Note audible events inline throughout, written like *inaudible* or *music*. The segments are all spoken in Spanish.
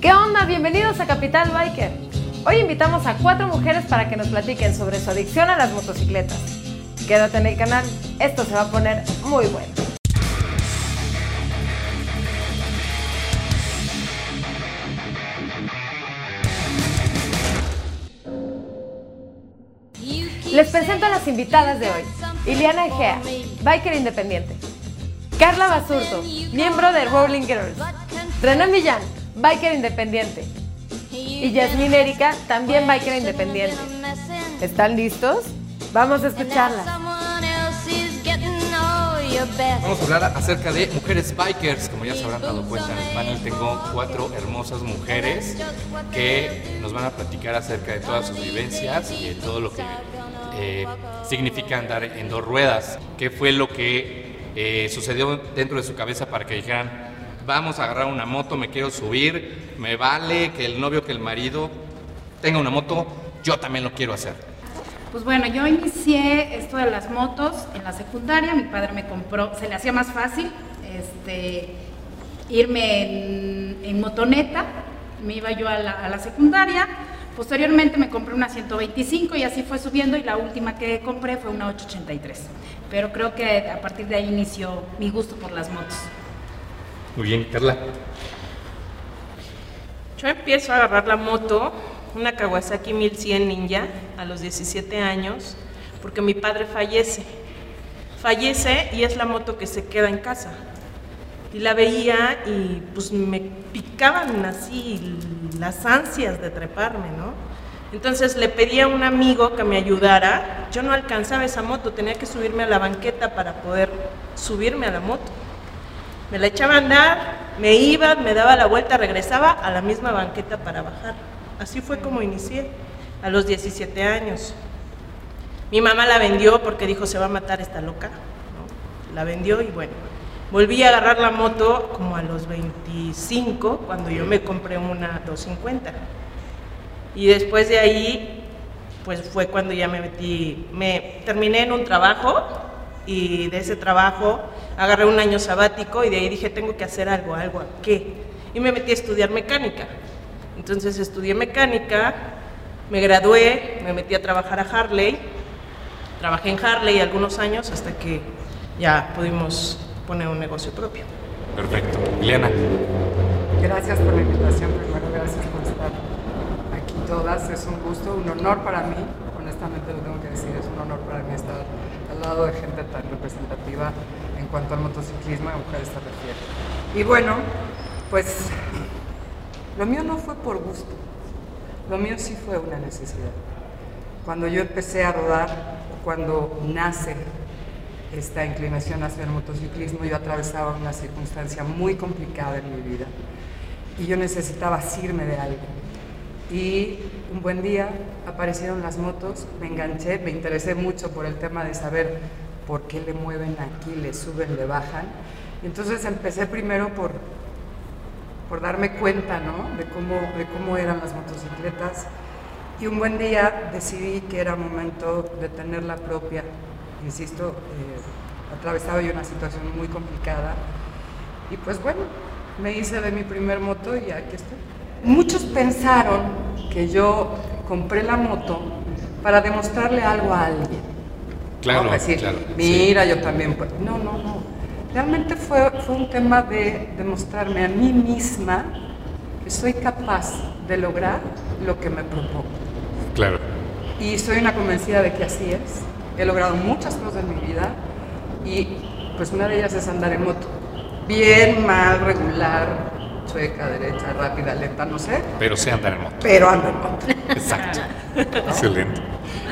¿Qué onda? Bienvenidos a Capital Biker. Hoy invitamos a cuatro mujeres para que nos platiquen sobre su adicción a las motocicletas. Quédate en el canal, esto se va a poner muy bueno. Les presento a las invitadas de hoy. Iliana Egea, biker independiente. Carla Basurto, miembro de Rolling Girls. René Millán, biker independiente. Y Yasmín Erika, también biker independiente. ¿Están listos? Vamos a escucharla. Vamos a hablar acerca de mujeres bikers. Como ya se habrán dado cuenta en el panel, tengo cuatro hermosas mujeres que nos van a platicar acerca de todas sus vivencias y de todo lo que eh, significa andar en dos ruedas. ¿Qué fue lo que eh, sucedió dentro de su cabeza para que dijeran, vamos a agarrar una moto, me quiero subir, me vale que el novio, que el marido tenga una moto, yo también lo quiero hacer? Pues bueno, yo inicié esto de las motos en la secundaria, mi padre me compró, se le hacía más fácil este, irme en, motoneta, me iba yo a la, a la secundaria, Posteriormente me compré una 125 y así fue subiendo y la última que compré fue una 883. Pero creo que a partir de ahí inició mi gusto por las motos. Muy bien, Carla. Yo empiezo a agarrar la moto, una Kawasaki 1100 Ninja, a los 17 años, porque mi padre fallece. Fallece y es la moto que se queda en casa. Y la veía y pues me picaban así las ansias de treparme, ¿no? Entonces le pedí a un amigo que me ayudara. Yo no alcanzaba esa moto, tenía que subirme a la banqueta para poder subirme a la moto. Me la echaba a andar, me iba, me daba la vuelta, regresaba a la misma banqueta para bajar. Así fue como inicié, a los 17 años. Mi mamá la vendió porque dijo, se va a matar esta loca. La vendió y bueno, volví a agarrar la moto como a los 25, cuando yo me compré una 250. Y después de ahí, pues fue cuando ya me metí, me terminé en un trabajo y de ese trabajo agarré un año sabático y de ahí dije, tengo que hacer algo, algo, ¿a qué? Y me metí a estudiar mecánica. Entonces estudié mecánica, me gradué, me metí a trabajar a Harley, trabajé en Harley algunos años hasta que ya pudimos poner un negocio propio. Perfecto. Ileana. Gracias por la invitación, primero gracias por estar aquí todas. Es un gusto, un honor para mí, honestamente lo tengo que decir, es un honor para mí estar al lado de gente tan representativa en cuanto al motociclismo a mujeres se refiere. Y bueno, pues lo mío no fue por gusto, lo mío sí fue una necesidad. Cuando yo empecé a rodar, cuando nace esta inclinación hacia el motociclismo, yo atravesaba una circunstancia muy complicada en mi vida y yo necesitaba asirme de algo. Y un buen día aparecieron las motos, me enganché, me interesé mucho por el tema de saber por qué le mueven aquí, le suben, le bajan. Y entonces empecé primero por, por darme cuenta ¿no? de, cómo, de cómo eran las motocicletas. Y un buen día decidí que era momento de tener la propia insisto, eh, atravesaba yo una situación muy complicada. Y pues bueno, me hice de mi primer moto y aquí estoy. Muchos pensaron que yo compré la moto para demostrarle algo a alguien. Claro, ¿no? decir, claro, mira, yo también. puedo". No, no, no. Realmente fue, fue un tema de demostrarme a mí misma que soy capaz de lograr lo que me propongo. Claro. Y soy una convencida de que así es. He logrado muchas cosas en mi vida y pues una de ellas es andar en moto. Bien, mal, regular, chueca, derecha, rápida, lenta, no sé, Pero sé andar en moto. pero ando en moto. *laughs* Exacto. Excelente.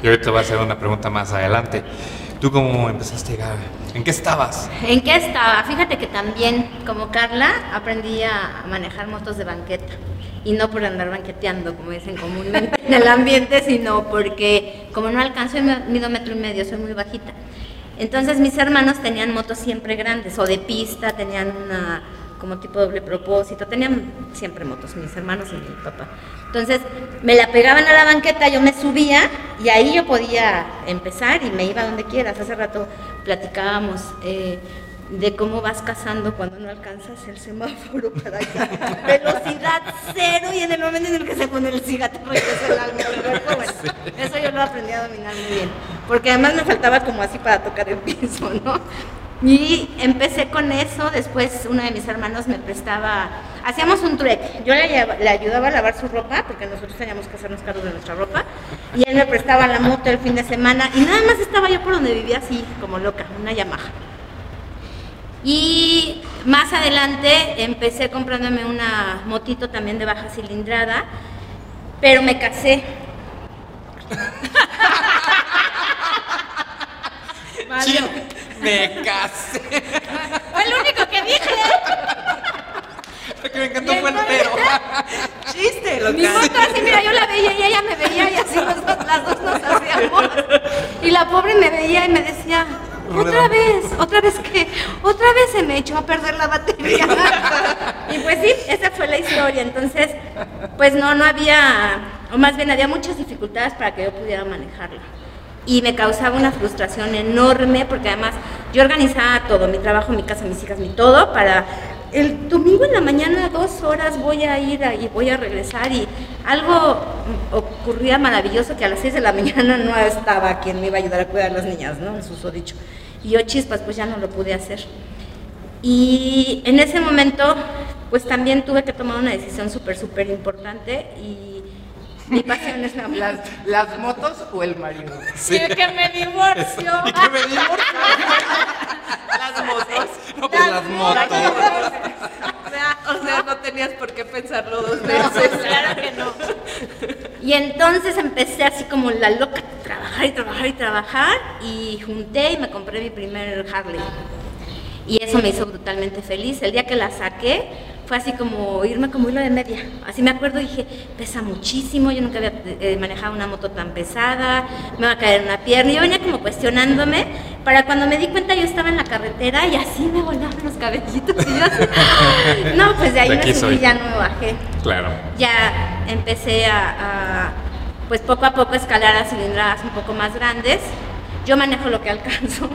Y ahorita voy a hacer una pregunta más adelante. ¿Tú cómo empezaste a llegar? ¿En qué estabas? ¿En qué estaba? Fíjate que también, como Carla, aprendí a manejar motos de banqueta. Y no por andar banqueteando, como dicen comúnmente en el ambiente, sino porque como no alcanzo mido metro y medio, soy muy bajita. Entonces mis hermanos tenían motos siempre grandes, o de pista, tenían una como tipo doble propósito, tenían siempre motos, mis hermanos y mi papá. Entonces me la pegaban a la banqueta, yo me subía y ahí yo podía empezar y me iba donde quieras. Hace rato platicábamos, eh, de cómo vas cazando cuando no alcanzas el semáforo para. *laughs* Velocidad cero y en el momento en el que se pone el cigarro regresa el alma cuerpo. Bueno, *laughs* eso yo lo aprendí a dominar muy bien. Porque además me faltaba como así para tocar el piso, ¿no? Y empecé con eso, después uno de mis hermanos me prestaba, hacíamos un trueque, yo le, le ayudaba a lavar su ropa, porque nosotros teníamos que hacernos cargo de nuestra ropa, y él me prestaba la moto el fin de semana, y nada más estaba yo por donde vivía así, como loca, una Yamaha. Y más adelante empecé comprándome una motito también de baja cilindrada, pero me casé. Chin, me casé. Fue lo único que dije. Lo que me encantó fue el pero. Chiste, Mi loca. moto así, mira, yo la veía y ella me veía y así los dos, las dos nos hacíamos. Y la pobre me veía y me decía, otra vez, otra vez que, otra vez se me echó a perder la batería. Y pues sí, esa fue la historia. Entonces, pues no, no había, o más bien había muchas dificultades para que yo pudiera manejarla. Y me causaba una frustración enorme porque además yo organizaba todo, mi trabajo, mi casa, mis hijas, mi todo, para el domingo en la mañana, dos horas voy a ir y voy a regresar y algo ocurría maravilloso que a las seis de la *laughs* mañana no estaba quien me iba a ayudar a cuidar a las niñas, ¿no? En susodicho. Y yo chispas, pues ya no lo pude hacer. Y en ese momento, pues también tuve que tomar una decisión súper, súper importante y mi pasión es la ¿Las, las motos o el marido? Sí. que me divorcio. ¿Y qué me divorcio? Las motos. No, pues las motos. O sea, o sea, no tenías por qué pensarlo dos veces. claro que no. Y entonces empecé así como la loca, trabajar y trabajar y trabajar y junté y me compré mi primer Harley. Y eso me hizo brutalmente feliz. El día que la saqué fue así como irme como hilo de media. Así me acuerdo y dije, pesa muchísimo, yo nunca había eh, manejado una moto tan pesada, me va a caer una pierna. Y yo venía como cuestionándome, para cuando me di cuenta yo estaba en la carretera y así me volaban los cabellitos. Y yo así, *laughs* no, pues de ahí De me subí soy. ya no me bajé Claro. ya empecé a, a, pues poco a poco escalar a cilindradas un poco más grandes. Yo manejo lo que alcanzo.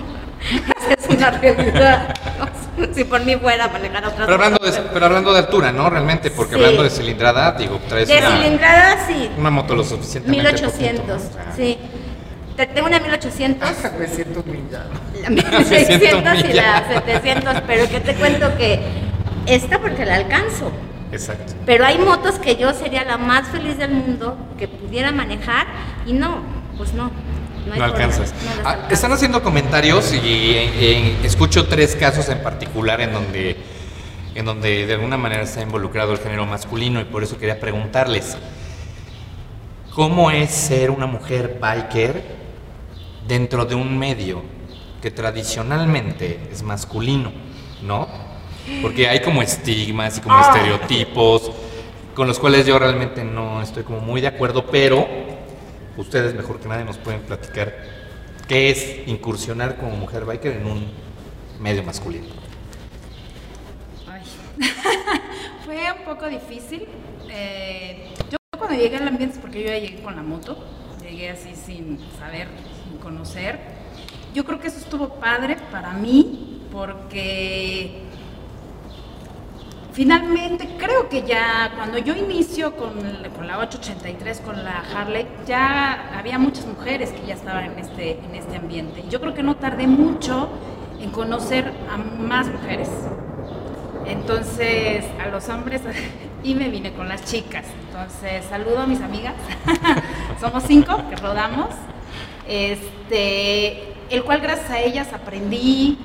Esa *laughs* es una realidad. si por mí fuera manejar otras Pero hablando, de, pero hablando de altura, ¿no? Realmente, porque Sí. hablando de cilindrada, digo, traes De una, cilindrada sí, una moto lo suficientemente 1800, potente, ¿no? O sea, sí. Te- Tengo una 1800, Me siento humillado. la 1600 y la *laughs* humillada. 700, pero que te cuento que esta porque la alcanzo. Exacto. Pero hay motos que yo sería la más feliz del mundo que pudiera manejar y no, pues no. No, alcanzas. no Ah, están haciendo comentarios y escucho tres casos en particular en donde, en donde de alguna manera está involucrado el género masculino y por eso quería preguntarles, ¿cómo es ser una mujer biker dentro de un medio que tradicionalmente es masculino, ¿no? Porque hay como estigmas y como estereotipos con los cuales yo realmente no estoy como muy de acuerdo, pero ustedes mejor que nadie nos pueden platicar qué es incursionar como mujer biker en un medio masculino. Ay. *laughs* Fue un poco difícil. Eh, yo cuando llegué al ambiente, es porque yo ya llegué con la moto, llegué así sin saber, sin conocer. Yo creo que eso estuvo padre para mí, porque finalmente creo que ya cuando yo inicio con, la 883, con la Harley, ya había muchas mujeres que ya estaban en este, en este ambiente. Yo creo que no tardé mucho en conocer a más mujeres. Entonces, a los hombres *laughs* y me vine con las chicas. Entonces, saludo a mis amigas. *laughs* Somos cinco que rodamos. Este, el cual gracias a ellas aprendí.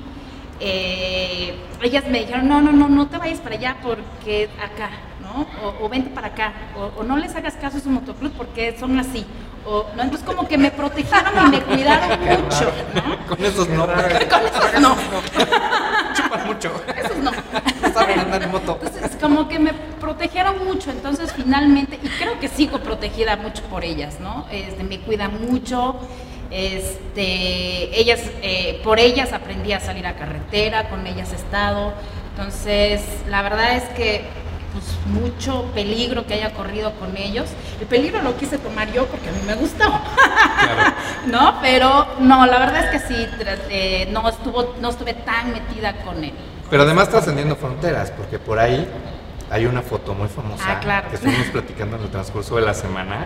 Eh, ellas me dijeron, no, no, no, no te vayas para allá porque acá, ¿no? O, o vente para acá. O, o no les hagas caso a su motoclub porque son así. O, ¿no? Entonces como que me protegieron y me cuidaron mucho, ¿no? Con esos no, Con esos no, *laughs* chupan mucho. esos no. No saben andar en moto. Entonces, como que me protegieron mucho, entonces finalmente, y creo que sigo protegida mucho por ellas, ¿no? Este, me cuidan mucho, este, ellas, eh, por ellas aprendí a salir a carretera, con ellas he estado, entonces, la verdad es que pues mucho peligro que haya corrido con ellos. El peligro lo quise tomar yo porque a mí me gustó, *laughs* ¿no? Pero no, la verdad es que sí, eh, no, estuvo, no estuve tan metida con él. Pero además trascendiendo fronteras, porque por ahí hay una foto muy famosa Ah, claro. que estuvimos platicando en el transcurso de la semana.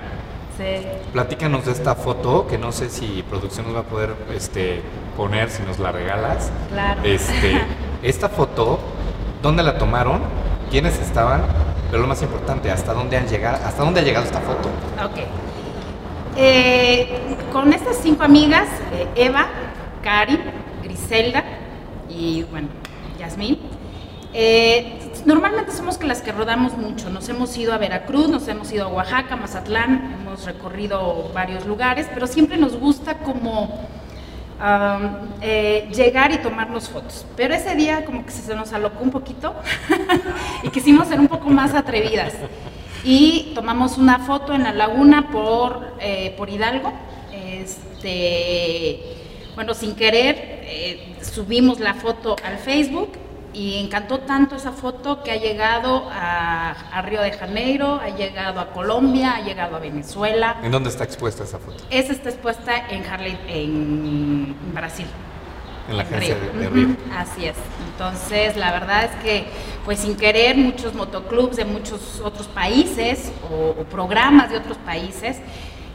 Sí. Platícanos de esta foto, que no sé si producción nos va a poder este, poner, si nos la regalas. Claro. Este, *laughs* esta foto, ¿dónde la tomaron? ¿Quiénes estaban? Pero lo más importante, ¿hasta dónde han llegado? ¿Hasta dónde ha llegado esta foto? Ok. Eh, con estas cinco amigas, eh, Eva, Cari, Griselda y bueno, Yasmín, eh, normalmente somos que las que rodamos mucho. Nos hemos ido a Veracruz, nos hemos ido a Oaxaca, Mazatlán, hemos recorrido varios lugares, pero siempre nos gusta como eh, llegar y tomarnos fotos. Pero ese día como que se nos alocó un poquito *laughs* y quisimos ser un poco más atrevidas. Y tomamos una foto en la laguna por, eh, por Hidalgo. Este, bueno, sin querer, eh, subimos la foto al Facebook y encantó tanto esa foto que ha llegado a, a Río de Janeiro, ha llegado a Colombia, ha llegado a Venezuela. ¿En dónde está expuesta esa foto? Esa está expuesta en Harley, en Brasil. En la En agencia Río. de, Río. Así es. Entonces, la verdad es que, pues sin querer, muchos motoclubs de muchos otros países o, o programas de otros países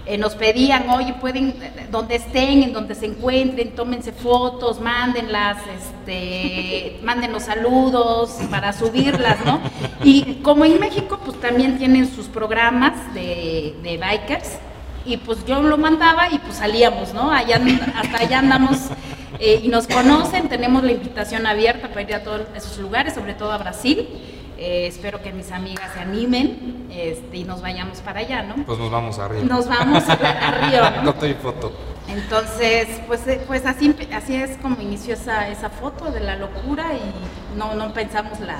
eh, nos pedían, oye, pueden, eh, donde estén, en donde se encuentren, tómense fotos, mándenlas, este, *laughs* mándenos saludos para subirlas, ¿no? Y como en México, pues también tienen sus programas de, de bikers y pues yo lo mandaba y pues salíamos, ¿no? Allá, hasta allá andamos eh, y nos conocen, tenemos la invitación abierta para ir a todos esos lugares, sobre todo a Brasil. Eh, espero que mis amigas se animen este, y nos vayamos para allá, ¿no? Pues nos vamos a Río. Nos vamos a, a Río, *laughs* No estoy foto. Entonces, pues, eh, pues así, así es como inició esa, esa foto de la locura y no, no pensamos la,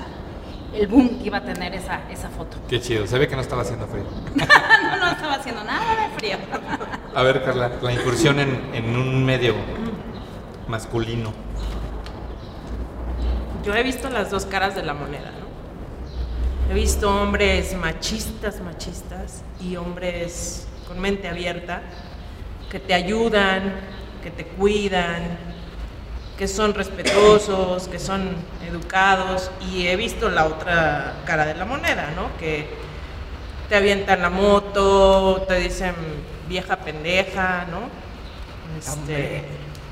el boom que iba a tener esa, esa foto. Qué chido. Se ve que no estaba haciendo frío. *laughs* no, no estaba haciendo nada de frío. A ver, Carla, la incursión en, en un medio masculino. Yo he visto las dos caras de la moneda. He visto hombres machistas, machistas y hombres con mente abierta que te ayudan, que te cuidan, que son respetuosos, que son educados y he visto la otra cara de la moneda, ¿no? Que te avientan la moto, te dicen vieja pendeja, ¿no? Este,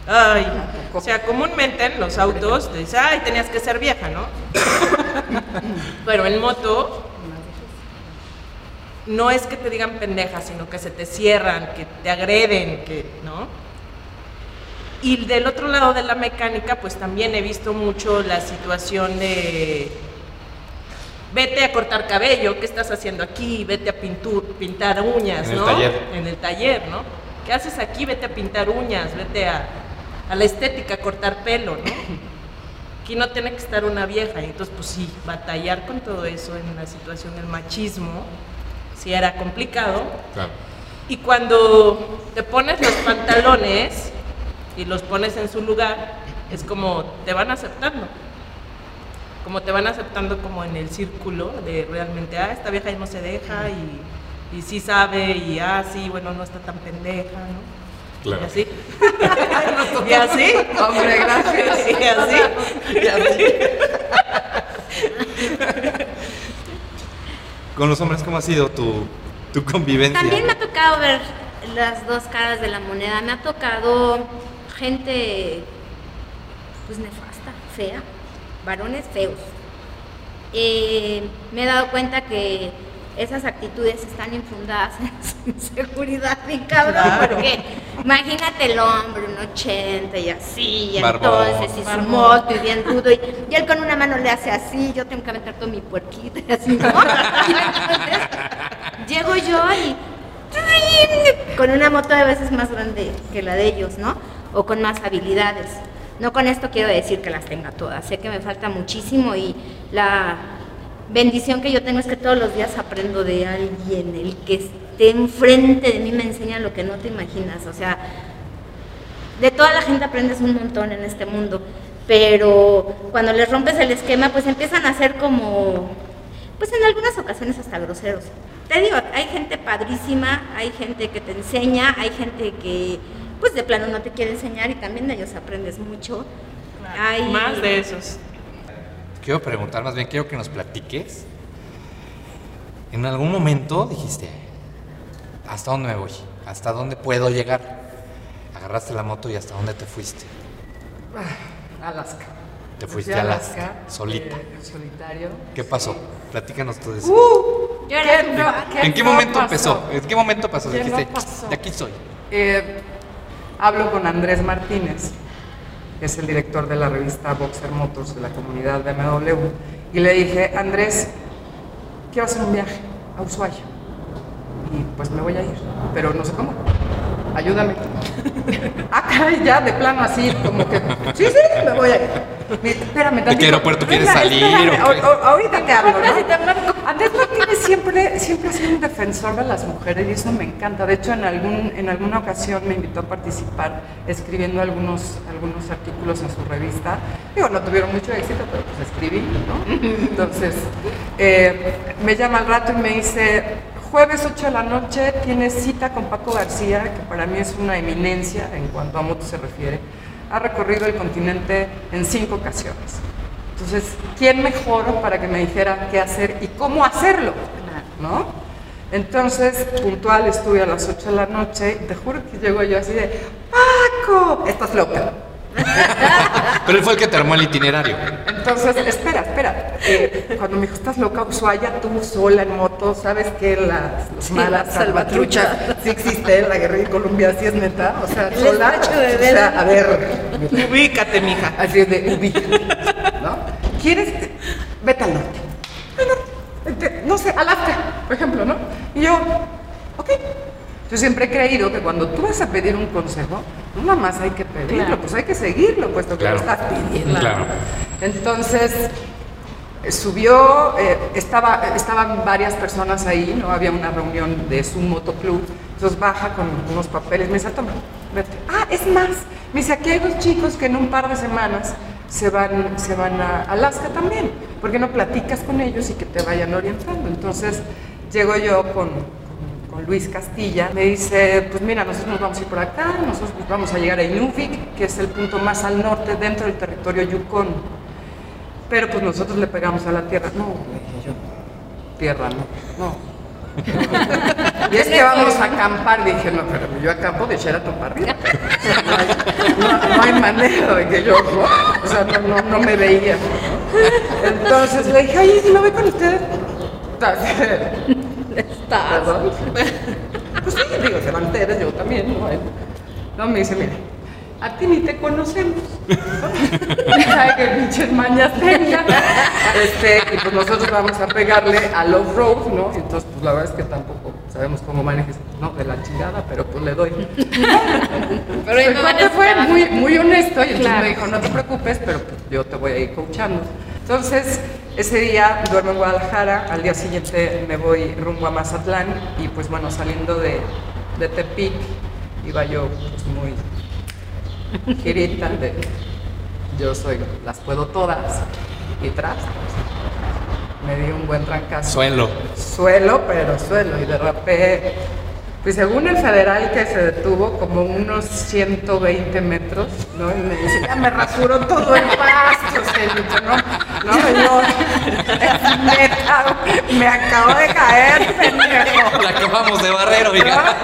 ay, o sea, comúnmente en los autos te dicen, ay, tenías que ser vieja, ¿no? *laughs* Pero en moto no es que te digan pendeja, sino que se te cierran, que te agreden, que, ¿no? Y del otro lado de la mecánica, pues también he visto mucho la situación de vete a cortar cabello, ¿qué estás haciendo aquí? Vete a pintur, pintar uñas, En el ¿no? taller. En el taller, ¿no? ¿Qué haces aquí? Vete a pintar uñas, vete a, a la estética, cortar pelo, ¿no? Aquí no tiene que estar una vieja, y entonces pues sí, batallar con todo eso en la situación del machismo, sí era complicado. Claro. Y cuando te pones los pantalones y los pones en su lugar, es como te van aceptando. Como te van aceptando como en el círculo de realmente, ah, esta vieja no se deja y, y sí sabe y ah, sí, bueno, no está tan pendeja, ¿no? Claro. Y así. *laughs* y así. Hombre, gracias. *laughs* y así. Y así. Con los hombres, ¿cómo ha sido tu, tu convivencia? También me ha tocado ver las dos caras de la moneda. Me ha tocado gente pues nefasta, fea, varones feos. Eh, me he dado cuenta que esas actitudes están infundadas en su *laughs* inseguridad, bien cabrón, Claro. porque imagínate el hombre, un 80 y así, y Barbón. entonces, y su Barbón. moto y bien rudo, y, y él con una mano le hace así, yo tengo que aventar todo mi puerquito y así, ¿no? Y entonces, llego yo y con una moto de veces más grande que la de ellos, ¿no? O con más habilidades. No con esto quiero decir que las tenga todas, sé que me falta muchísimo y la bendición que yo tengo es que todos los días aprendo de alguien, el que esté enfrente de mí me enseña lo que no te imaginas, o sea, de toda la gente aprendes un montón en este mundo, pero cuando les rompes el esquema, pues empiezan a ser como pues en algunas ocasiones hasta groseros. Te digo, hay gente padrísima, hay gente que te enseña, hay gente que pues de plano no te quiere enseñar y también de ellos aprendes mucho. Hay- Más de esos. Quiero preguntar, más bien quiero que nos platiques. En algún momento dijiste, ¿hasta dónde me voy? ¿Hasta dónde puedo llegar? Agarraste la moto y ¿hasta dónde te fuiste? Alaska. Te fuiste fui a Alaska, solita. eh, en solitario. ¿Qué pasó? Platícanos tú de eso. Uh, Yo era ¿qué su no- qué ¿En qué no momento pasó? empezó? ¿En qué momento pasó? ¿Qué no Dijiste, pasó? de aquí soy. Eh, hablo con Andrés Martínez, que es el director de la revista Boxer Motors de la comunidad BMW, y le dije, Andrés, quiero hacer un viaje a Ushuaia y pues me voy a ir, pero no sé cómo. Ayúdame. *laughs* ah, caray, ya de plano así, como que, sí, sí, me voy a ir. Espérame, tantito. aeropuerto quieres salir espérame, o qué? ahorita te hablo, ¿no? Andrés Martínez siempre, siempre ha sido un defensor de las mujeres y eso me encanta. De hecho, en, algún, en alguna ocasión me invitó a participar escribiendo algunos, algunos artículos en su revista. Digo, no tuvieron mucho éxito, pero pues escribí, ¿no? *laughs* Entonces, eh, me llama al rato y me dice, jueves 8 de la noche tienes cita con Paco García, que para mí es una eminencia en cuanto a moto se refiere. Ha recorrido el continente en cinco ocasiones. Entonces, ¿quién mejor para que me dijera qué hacer y cómo hacerlo? ¿No? Entonces, puntual, estuve a las 8 de la noche y te juro que llego yo así de, Paco, estás loca. *laughs* Pero él fue el que te armó el itinerario. Entonces, espera, espera. Eh, cuando me dijo, estás loca, Ushuaia, tú sola en moto, ¿sabes que las, las malas salvatruchas sí existen, la guerra de Colombia sí es neta? O sea, sola, o sea, a ver, Ubícate, mija. así es de ubícate. ¿Quieres? Vete al norte. No sé, Alaska, por ejemplo, ¿no? Y yo, ok. Yo siempre he creído que cuando tú vas a pedir un consejo, no nada más hay que pedirlo, pues hay que seguirlo, puesto que Claro. lo estás pidiendo. Claro. Entonces, eh, subió, eh, estaba, estaban varias personas ahí, ¿no? Había una reunión de su motoclub, entonces baja con unos papeles, me dice, toma, vete. Ah, es más, me dice, aquí hay dos chicos que en un par de semanas se van, se van a Alaska también, ¿por qué no platicas con ellos y que te vayan orientando? Entonces, llego yo con, con- con Luis Castilla, me dice, pues mira, nosotros nos vamos a ir por acá, nosotros pues vamos a llegar a Inuvik, que es el punto más al norte dentro del territorio Yukon. Pero pues nosotros le pegamos a la tierra. No, le dije yo, tierra no, no. *laughs* Y es que vamos a acampar, dije, no, pero yo acampo de Sheraton para arriba. No, hay, no- no hay manera de que yo, o sea, no, no, no me veía. ¿no? Entonces le dije, oye, ¿y me voy con ustedes? Perdón. Pues sí, digo, se van ustedes, yo también, ¿no? No, me dice, mira, a ti ni te conocemos. *laughs* Sabe que pinches mañas tenga. Este, y pues nosotros vamos a pegarle al off-road, ¿no? Y entonces, pues la verdad es que tampoco sabemos cómo manejes, no, de la chingada, pero pues le doy. *laughs* Pero El cuate fue muy, muy honesto y entonces Claro. me dijo, no te preocupes, pero pues, yo te voy a ir coachando. Entonces, ese día duermo en Guadalajara, al día siguiente me voy rumbo a Mazatlán y pues bueno, saliendo de, de Tepic, iba yo pues muy girita de yo soy, las puedo todas y tras, me di un buen trancazo Suelo. suelo, pero suelo, y derrapé, pues según el federal que se detuvo, como unos 120 metros, ¿no? Y me dice, ya me rasuró todo el pasto, señorita, ¿no? No, yo, neta, me acabo de caer, pendejo. La acabamos de barrero, diga.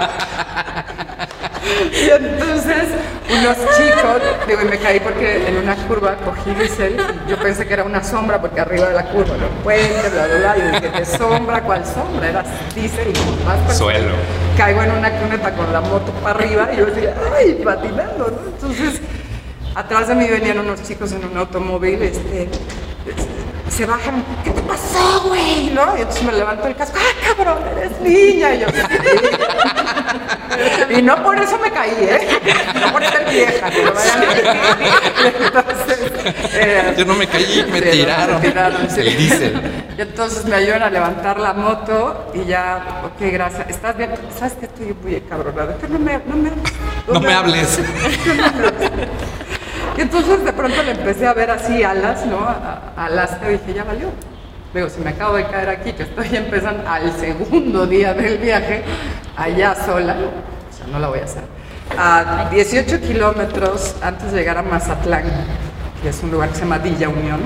Y entonces, unos chicos, digo, y me caí porque en una curva cogí diésel, y yo pensé que era una sombra porque arriba de la curva, los puentes, bla, bla, bla, y dije, ¿qué sombra? ¿Cuál sombra? Era diésel y más. Suelo. Caigo en una cuneta con la moto para arriba y yo decía, ¡ay! patinando, ¿no? Entonces, atrás de mí venían unos chicos en un automóvil, este, se bajan, ¿qué te pasó, güey? ¿No? Y entonces me levanto el casco, ¡ah, cabrón, eres niña! Y yo, "Sí". Y no por eso me caí, ¿eh? No por ser vieja, ver. Entonces, eh, Yo no me caí, me no, tiraron. me tiraron, sí. El diésel. Y entonces me ayudan a levantar la moto y ya, ok, gracias. ¿Estás bien? ¿Sabes que estoy muy cabronada? Que no me, no me, No me hables. *laughs* Y entonces de pronto le empecé a ver así alas, ¿no? A, a Alaska y dije, ya valió. Digo, si me acabo de caer aquí, que estoy *laughs* empezando al segundo día del viaje, allá sola, o sea, no la voy a hacer. A 18 kilómetros antes de llegar a Mazatlán, que es un lugar que se llama Villa Unión,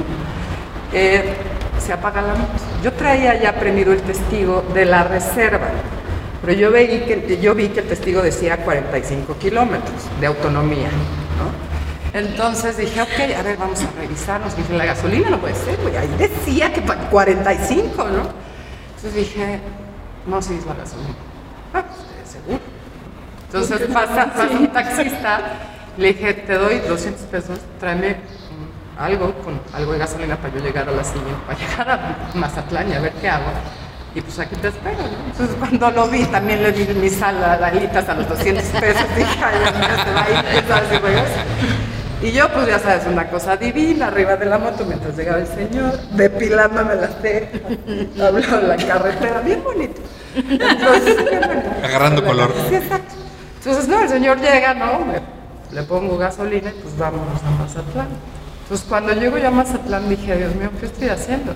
eh, se apaga la moto. Yo traía ya prendido el testigo de la reserva, pero yo vi que, yo vi que el testigo decía 45 kilómetros de autonomía. ¿no? Entonces dije, ok, a ver, vamos a revisarnos. Dije, la gasolina no puede ser, güey. Ahí decía que para 45, ¿no? Entonces dije, no, sí es la gasolina. Ah, pues, seguro. Entonces pasa, pasa un taxista, le dije, te doy 200 pesos, tráeme algo con algo de gasolina para yo llegar a la siguiente, para llegar a Mazatlán y a ver qué hago. Y pues aquí te espero, ¿no? Entonces *laughs* cuando lo vi, también le di mis saladitas a los 200 pesos. Dije, ay, mío, se va a ir. Y yo, pues ya sabes, una cosa divina, arriba de la moto mientras llegaba el señor, depilándome las *laughs* cejas, hablando en la carretera, bien bonito. Entonces. *laughs* Agarrando color. Sí, exacto. Entonces, no, el señor llega, ¿no? Me- le pongo gasolina y pues vámonos a Mazatlán. Entonces, cuando llego ya a Mazatlán dije, Dios mío, ¿qué estoy haciendo?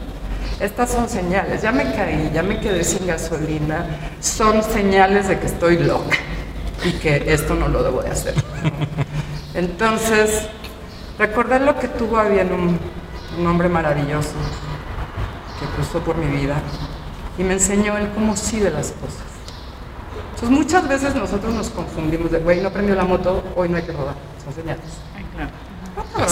Estas son señales, ya me caí, ya me quedé sin gasolina, son señales de que estoy loca y que esto no lo debo de hacer. Entonces, recordé lo que tuvo a bien un, hombre maravilloso que cruzó por mi vida y me enseñó él cómo sí de las cosas. Entonces, muchas veces nosotros nos confundimos de, güey, no prendió la moto, hoy no hay que rodar. Son señales. Cabrón,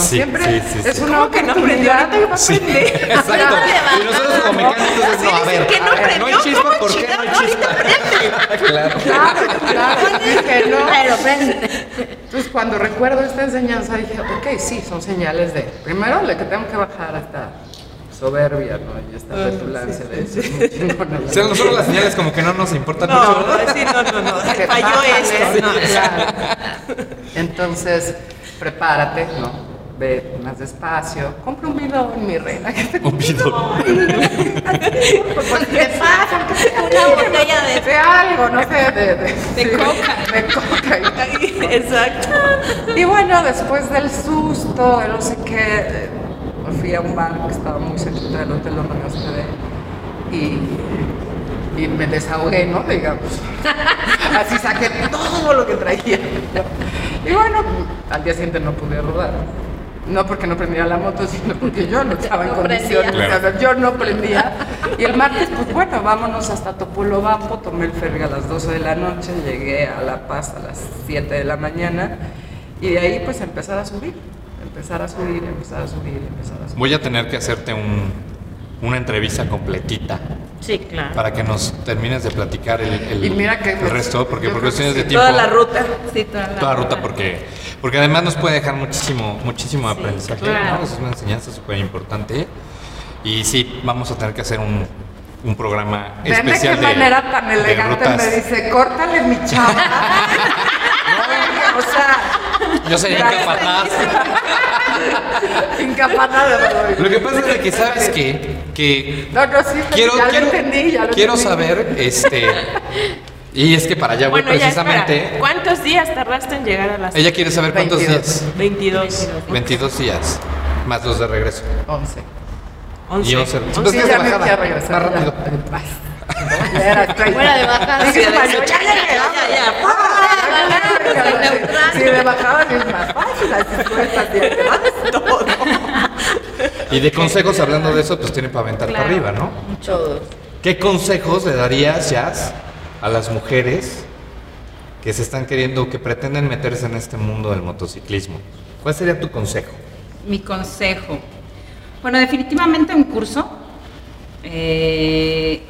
Sí, siempre sí, sí, es sí. una ¿Cómo que no prendió? oportunidad. Ahorita iba a Sí, prender. exacto. Y nosotros como mecánicos, no, a ver, que no a ver, no hay chispa, ¿cómo ¿por qué no hay chispa? *laughs* claro. *laughs* Claro, claro, dije, no. Pero. Entonces, cuando recuerdo esta enseñanza, dije, ok, sí, son señales de, primero, le que tengo que bajar esta soberbia, ¿no? Y esta petulancia de decir. O sea, nosotros las señales como que no nos importan No, mucho. no, sí, no, no, no. Que Falló esto. No. claro. Entonces, prepárate, ¿no? Ve más despacio. Compra un bidón, mi reina. que te Un bidón. Pues, ¿qué pasa? Una botella de- De algo, no sé, de... De, sí, coca. De coca. *laughs* Exacto. Y bueno, después del susto, de no sé qué, eh, fui a un bar que estaba muy cerca del hotel donde me hospedé y, y me desahogué, ¿no? Digamos. *laughs* Así saqué todo lo que traía. Y bueno, al día siguiente no pude rodar. No porque no prendía la moto, sino porque yo no estaba en *laughs* No condiciones. prendía. O sea, yo no prendía. Y el martes, pues bueno, vámonos hasta Topolobampo. Tomé el ferry a las 12 de la noche, llegué a La Paz a las 7 de la mañana. Y de ahí, pues empezar a subir. Empezar a subir, empezar a subir, empezar a subir. Voy a tener que hacerte un, una entrevista completita Sí, claro. para que nos termines de platicar el, el- Y mira que el resto, porque por cuestiones de tiempo. Toda la ruta. Sí, toda la, toda ruta porque porque además nos puede dejar muchísimo muchísimo aprendizaje claro. ¿no? es una enseñanza súper importante y sí vamos a tener que hacer un, un programa Ven de qué especial de, manera tan elegante me dice, córtale mi chava. *laughs* *laughs* o sea, yo sería incapaz incapaz de lo que pasa es que sabes que que No, no, sí, quiero ya quiero lo entendí, ya lo quiero entendí. saber este y es que para allá voy Bueno, precisamente. ¿Cuántos días tardaste en llegar a las ella quiere saber cuántos 22. días 22? 22 días más los de regreso 11. 11. y 11 Sí, Entonces, ¿qué es ya de me bajada? regresar. más rápido ya. Vas. Ya era estoy- Fuera de bajada. Sí, bajada sí es más fácil, así. Todo. y de consejos hablando de eso pues tiene para aventar para arriba ¿no? Mucho. ¿Qué consejos le darías, Jazz, a las mujeres que se están queriendo, que pretenden meterse en este mundo del motociclismo? ¿Cuál sería tu consejo? Mi consejo. Bueno, definitivamente un curso. Eh,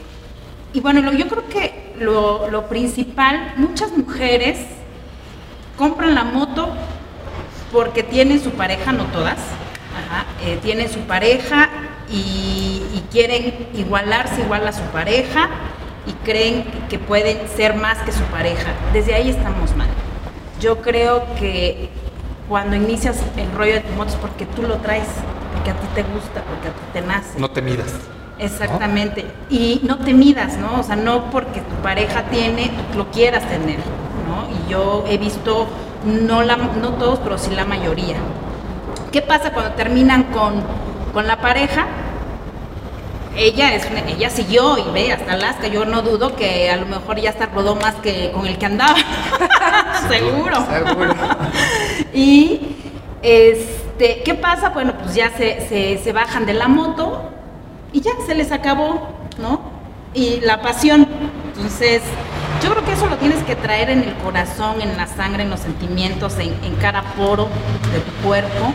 y bueno, yo creo que lo, principal, muchas mujeres compran la moto porque tienen su pareja, no todas, eh, tienen su pareja y quieren igualarse igual a su pareja y creen que pueden ser más que su pareja. Desde ahí estamos mal. Yo creo que cuando inicias el rollo de tu moto es porque tú lo traes, porque a ti te gusta, porque a ti te nace. No te midas. Exactamente. Y no te midas, ¿no? O sea, no porque tu pareja tiene, tú lo quieras tener, ¿no? Y yo he visto, no, la, no todos, pero sí la mayoría. ¿Qué pasa cuando terminan con, con la pareja? Ella es una- ella siguió y ve hasta Alaska. Yo no dudo que a lo mejor ya hasta rodó más que con el que andaba. *laughs* Seguro. Seguro. Y este, ¿qué pasa? Bueno, pues ya se, se, se bajan de la moto y ya se les acabó, ¿no? Y la pasión. Entonces, yo creo que eso lo tienes que traer en el corazón, en la sangre, en los sentimientos, en, en cada poro de tu cuerpo.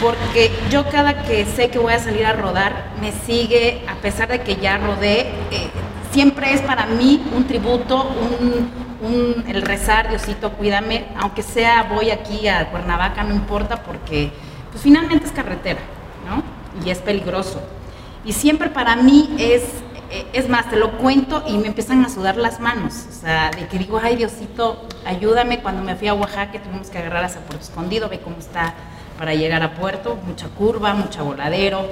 Porque yo cada que sé que voy a salir a rodar, me sigue, a pesar de que ya rodé, eh, siempre es para mí un tributo, un, el rezar, Diosito, cuídame, aunque sea voy aquí a Cuernavaca, no importa, porque pues finalmente es carretera, ¿no? Y es peligroso. Y siempre para mí es, eh, es más, te lo cuento y me empiezan a sudar las manos, o sea, de que digo, ay Diosito, ayúdame, cuando me fui a Oaxaca tuvimos que agarrar hacia Puerto Escondido, ve cómo está para llegar a puerto, mucha curva, mucha voladero.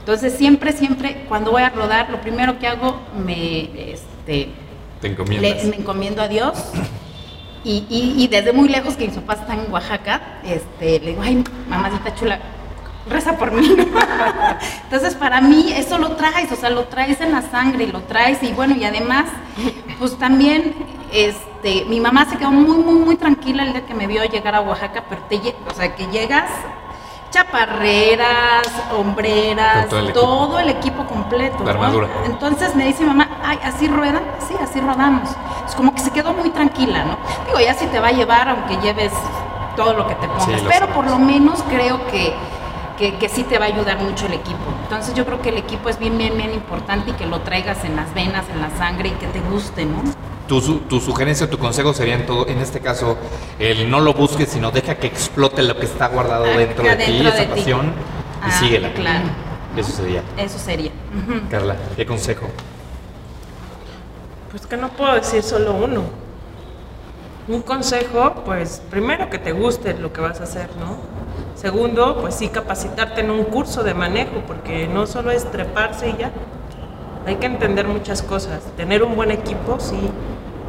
Entonces siempre, siempre, cuando voy a rodar, lo primero que hago, me, este, Te encomiendas. le- me encomiendo a Dios. Y, y- y desde muy lejos, que mis papás están en Oaxaca, este, le digo, ay, mamacita chula, reza por mí. *laughs* Entonces, para mí, eso lo traes, o sea, lo traes en la sangre, lo traes, y bueno, y además, pues también, este, mi mamá se quedó muy, muy, muy tranquila el día que me vio llegar a Oaxaca, pero te, o sea, que llegas chaparreras, hombreras, todo el equipo. todo el equipo completo. La ¿no? Entonces me dice mamá, ay, ¿así ruedan? Sí, así rodamos. Es como que se quedó muy tranquila, ¿no? Digo, ya sí te va a llevar, aunque lleves todo lo que te pongas, Sí, pero sabes. por lo menos creo que, que, que sí te va a ayudar mucho el equipo. Entonces yo creo que el equipo es bien, bien, bien importante y que lo traigas en las venas, en la sangre y que te guste, ¿no? Tu, su- tu sugerencia, tu consejo sería en, todo, en este caso el no lo busques, sino deja que explote lo que está guardado Acá dentro de ti, esa de ti. pasión, y Ah, síguela. claro. Eso sería. Eso sería. Carla, ¿qué consejo? Pues que no puedo decir solo uno. Un consejo, pues primero que te guste lo que vas a hacer, ¿no? Segundo, pues sí capacitarte en un curso de manejo, porque no solo es treparse y ya. Hay que entender muchas cosas. Tener un buen equipo, sí.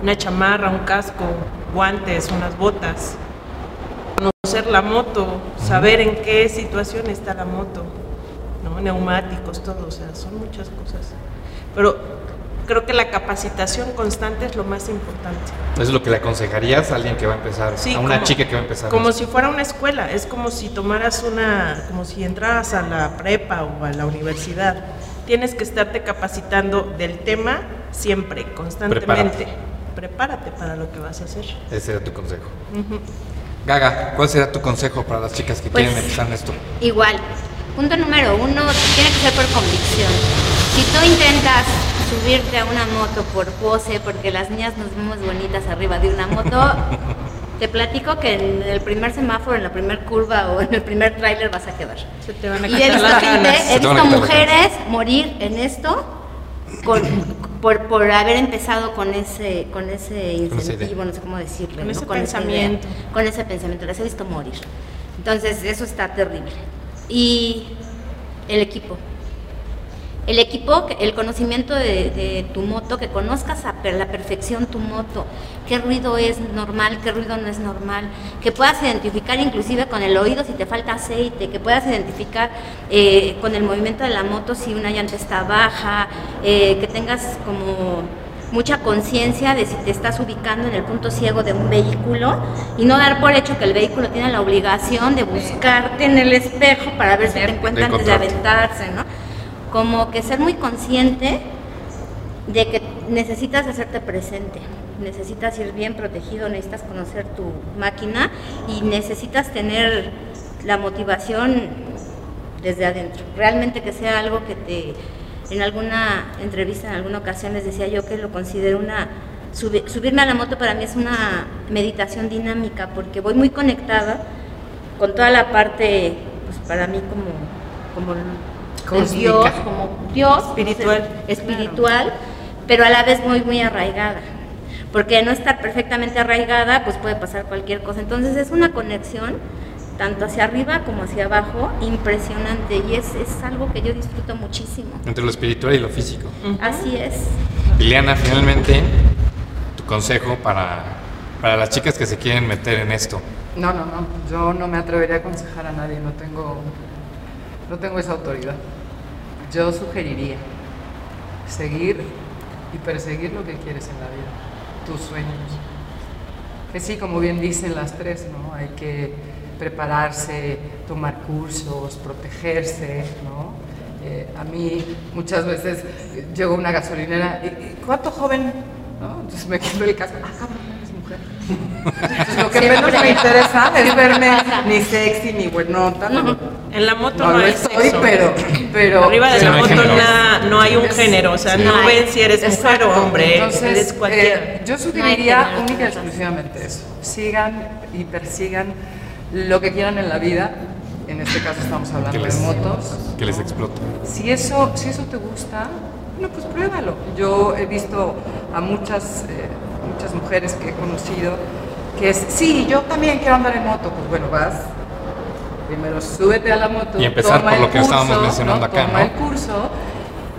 Una chamarra, un casco, guantes, unas botas. Conocer la moto, saber en qué situación está la moto, ¿no? Neumáticos, todo, o sea, son muchas cosas. Pero creo que la capacitación constante es lo más importante. Es lo que le aconsejarías a alguien que va a empezar, Sí, a una como- chica que va a empezar. Como si fuera una escuela, es como si tomaras una, como si entraras a la prepa o a la universidad. Tienes que estarte capacitando del tema siempre, constantemente. Prepárate. Prepárate para lo que vas a hacer. Ese sería tu consejo. Gaga, ¿cuál será tu consejo para las chicas que Pues- quieren empezar en esto? Igual, punto número uno, tiene que ser por convicción. Si tú intentas subirte a una moto por pose, porque las niñas nos vemos bonitas arriba de una moto, *laughs* te platico que en el primer semáforo, en la primera curva o en el primer tráiler vas a quedar. Se te van a Y he visto, gente- he visto mujeres morir en esto con, por, por haber empezado con ese, con ese incentivo, no sé cómo decirle, Con ¿no? ese pensamiento. con ese pensamiento, las he visto morir. Entonces, eso está terrible. Y el equipo. El equipo, que- el conocimiento de, de tu moto, que conozcas a la perfección tu moto, qué ruido es normal, qué ruido no es normal, que puedas identificar inclusive con el oído si te falta aceite, que puedas identificar eh, con el movimiento de la moto si una llanta está baja, eh, que tengas como mucha conciencia de si te estás ubicando en el punto ciego de un vehículo y no dar por hecho que el vehículo tiene la obligación de buscarte en el espejo para ver si te encuentra antes de aventarse, ¿no? Como que ser muy consciente de que necesitas hacerte presente, necesitas ir bien protegido, necesitas conocer tu máquina y necesitas tener la motivación desde adentro. Realmente que sea algo que te, en alguna entrevista, en alguna ocasión les decía yo que lo considero una, subi- subirme a la moto para mí es una meditación dinámica porque voy muy conectada con toda la parte, pues para mí como, como el Cósmica. Dios, como Dios, Espiritual. entonces, espiritual, pero a la vez muy, muy arraigada. Porque no estar perfectamente arraigada, pues puede pasar cualquier cosa. Entonces es una conexión, tanto hacia arriba como hacia abajo, impresionante. Y es, es algo que yo disfruto muchísimo. Entre lo espiritual y lo físico. Así es. Liliana, finalmente, tu consejo para, para las chicas que se quieren meter en esto. No, no, no. Yo no me atrevería a aconsejar a nadie. No tengo, no tengo esa autoridad. Yo sugeriría seguir y perseguir lo que quieres en la vida, tus sueños. Que sí, como bien dicen las tres, ¿no? Hay que prepararse, tomar cursos, protegerse, ¿no? Eh, a mí muchas veces llego a una gasolinera, y, ¿cuánto joven? ¿no? Entonces me quedo el casco, ah, lo que menos me interesa es verme ni sexy ni buenota. No, En la moto no no, lo hay estoy, sexo. pero, pero... Arriba de Sí, la no moto no hay un Es- género, o sea, sí. no No ven si eres mujer Exacto. o hombre, Entonces, eres cualquiera. eh, yo sugeriría única y exclusivamente eso. Sigan y persigan lo que quieran en la vida. En este caso estamos hablando les, de motos. que les explote. Si eso, si eso te gusta, bueno, pues pruébalo. Yo he visto a muchas, eh, muchas mujeres que he conocido que es, sí, yo también quiero andar en moto. Pues bueno, vas, primero súbete a la moto. Y empezar toma por el lo que estábamos mencionando acá, Toma ¿no? el curso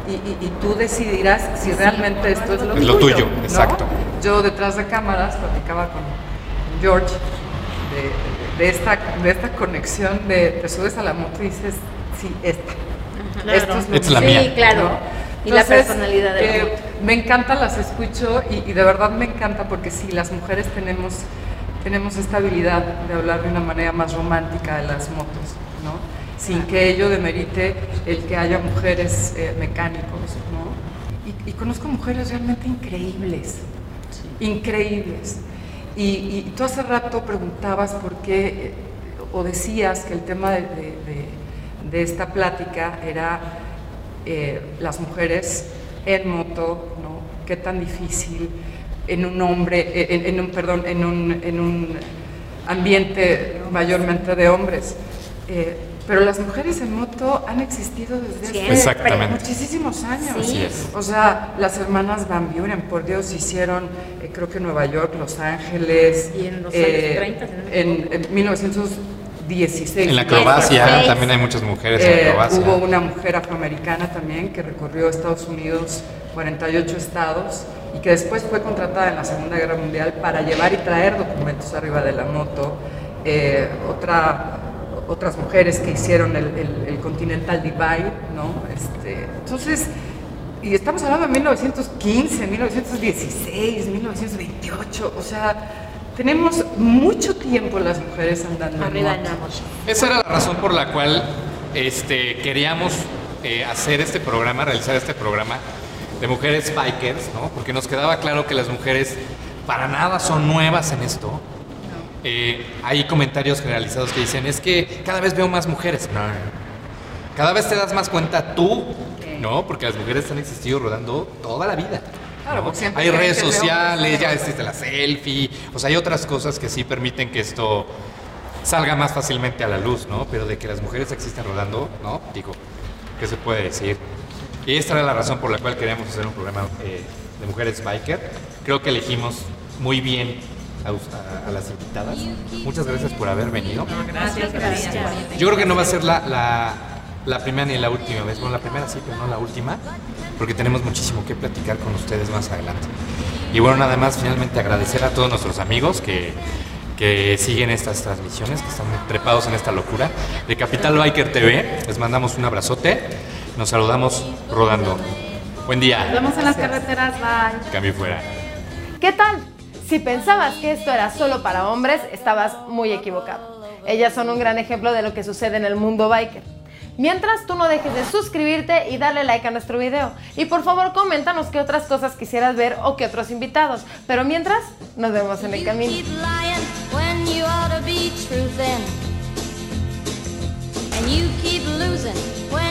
y, y- y tú decidirás si realmente esto es lo, Es lo tuyo, ¿no? exacto. Yo detrás de cámaras platicaba con George de, de esta, de esta conexión de te subes a la moto y dices, sí, esta. Claro. Esto es lo es la mío", mía. Sí, claro. ¿no? Y la personalidad de la eh, moto. Me encantan, las escucho y, y de verdad me encanta porque sí, las mujeres tenemos, tenemos esta habilidad de hablar de una manera más romántica de las motos, ¿no? Sin que ello demerite el que haya mujeres eh, mecánicos, ¿no? Y, y conozco mujeres realmente increíbles, increíbles. Y, y tú hace rato preguntabas por qué, eh, o decías que el tema de, de- de- de esta plática era eh, las mujeres el mundo, ¿no? Qué tan difícil en un hombre, e, en, un, perdón, en un, en un ambiente mayormente de hombres. Eh, pero las mujeres en moto han existido desde hace muchísimos años. Sí. O sea, las hermanas Van Buren, por Dios, hicieron, eh, creo que Nueva York, Los Ángeles. Y en los eh, años 30, en, en 16. En la acrobacia 16. también hay muchas mujeres eh, en acrobacia. Hubo una mujer afroamericana también que recorrió Estados Unidos, 48 estados, y que después fue contratada en la Segunda Guerra Mundial para llevar y traer documentos arriba de la moto. Eh, otra, otras mujeres que hicieron el, el, el Continental Divide, ¿no? Este, entonces, y estamos hablando de 1915, 1916, 1928, o sea tenemos mucho tiempo las mujeres andando en moto. Esa era la razón por la cual este, queríamos eh, hacer este programa, realizar este programa de mujeres bikers, ¿no? Porque nos quedaba claro que las mujeres para nada son nuevas en esto. Eh, hay comentarios generalizados que dicen, es que cada vez veo más mujeres. No, no, no. Cada vez te das más cuenta tú, ¿no? Porque las mujeres han existido rodando toda la vida. Claro, siempre Hay redes sociales, ya existe la selfie, o sea, hay otras cosas que sí permiten que esto salga más fácilmente a la luz, ¿no? Pero de que las mujeres existen rodando, ¿no? Digo, ¿qué se puede decir? Y esta era la razón por la cual queríamos hacer un programa eh, de mujeres biker. Creo que elegimos muy bien a- a las invitadas. Muchas gracias por haber venido. Gracias, gracias. Yo creo que no va a ser la, la, la primera ni la última vez. Bueno, la primera sí, pero no la última, porque tenemos muchísimo que platicar con ustedes más adelante. Y bueno, nada más finalmente agradecer a todos nuestros amigos que, que siguen estas transmisiones, que están trepados en esta locura. De Capital Biker TV, les mandamos un abrazote. Nos saludamos rodando. Buen Nos día. vemos en las carreteras, bye. Cambio fuera. ¿Qué tal? Si pensabas que esto era solo para hombres, estabas muy equivocado. Ellas son un gran ejemplo de lo que sucede en el mundo biker. Mientras tú no dejes de suscribirte y darle like a nuestro video. Y por favor coméntanos qué otras cosas quisieras ver o qué otros invitados. Pero mientras, nos vemos en el camino. you keep losing when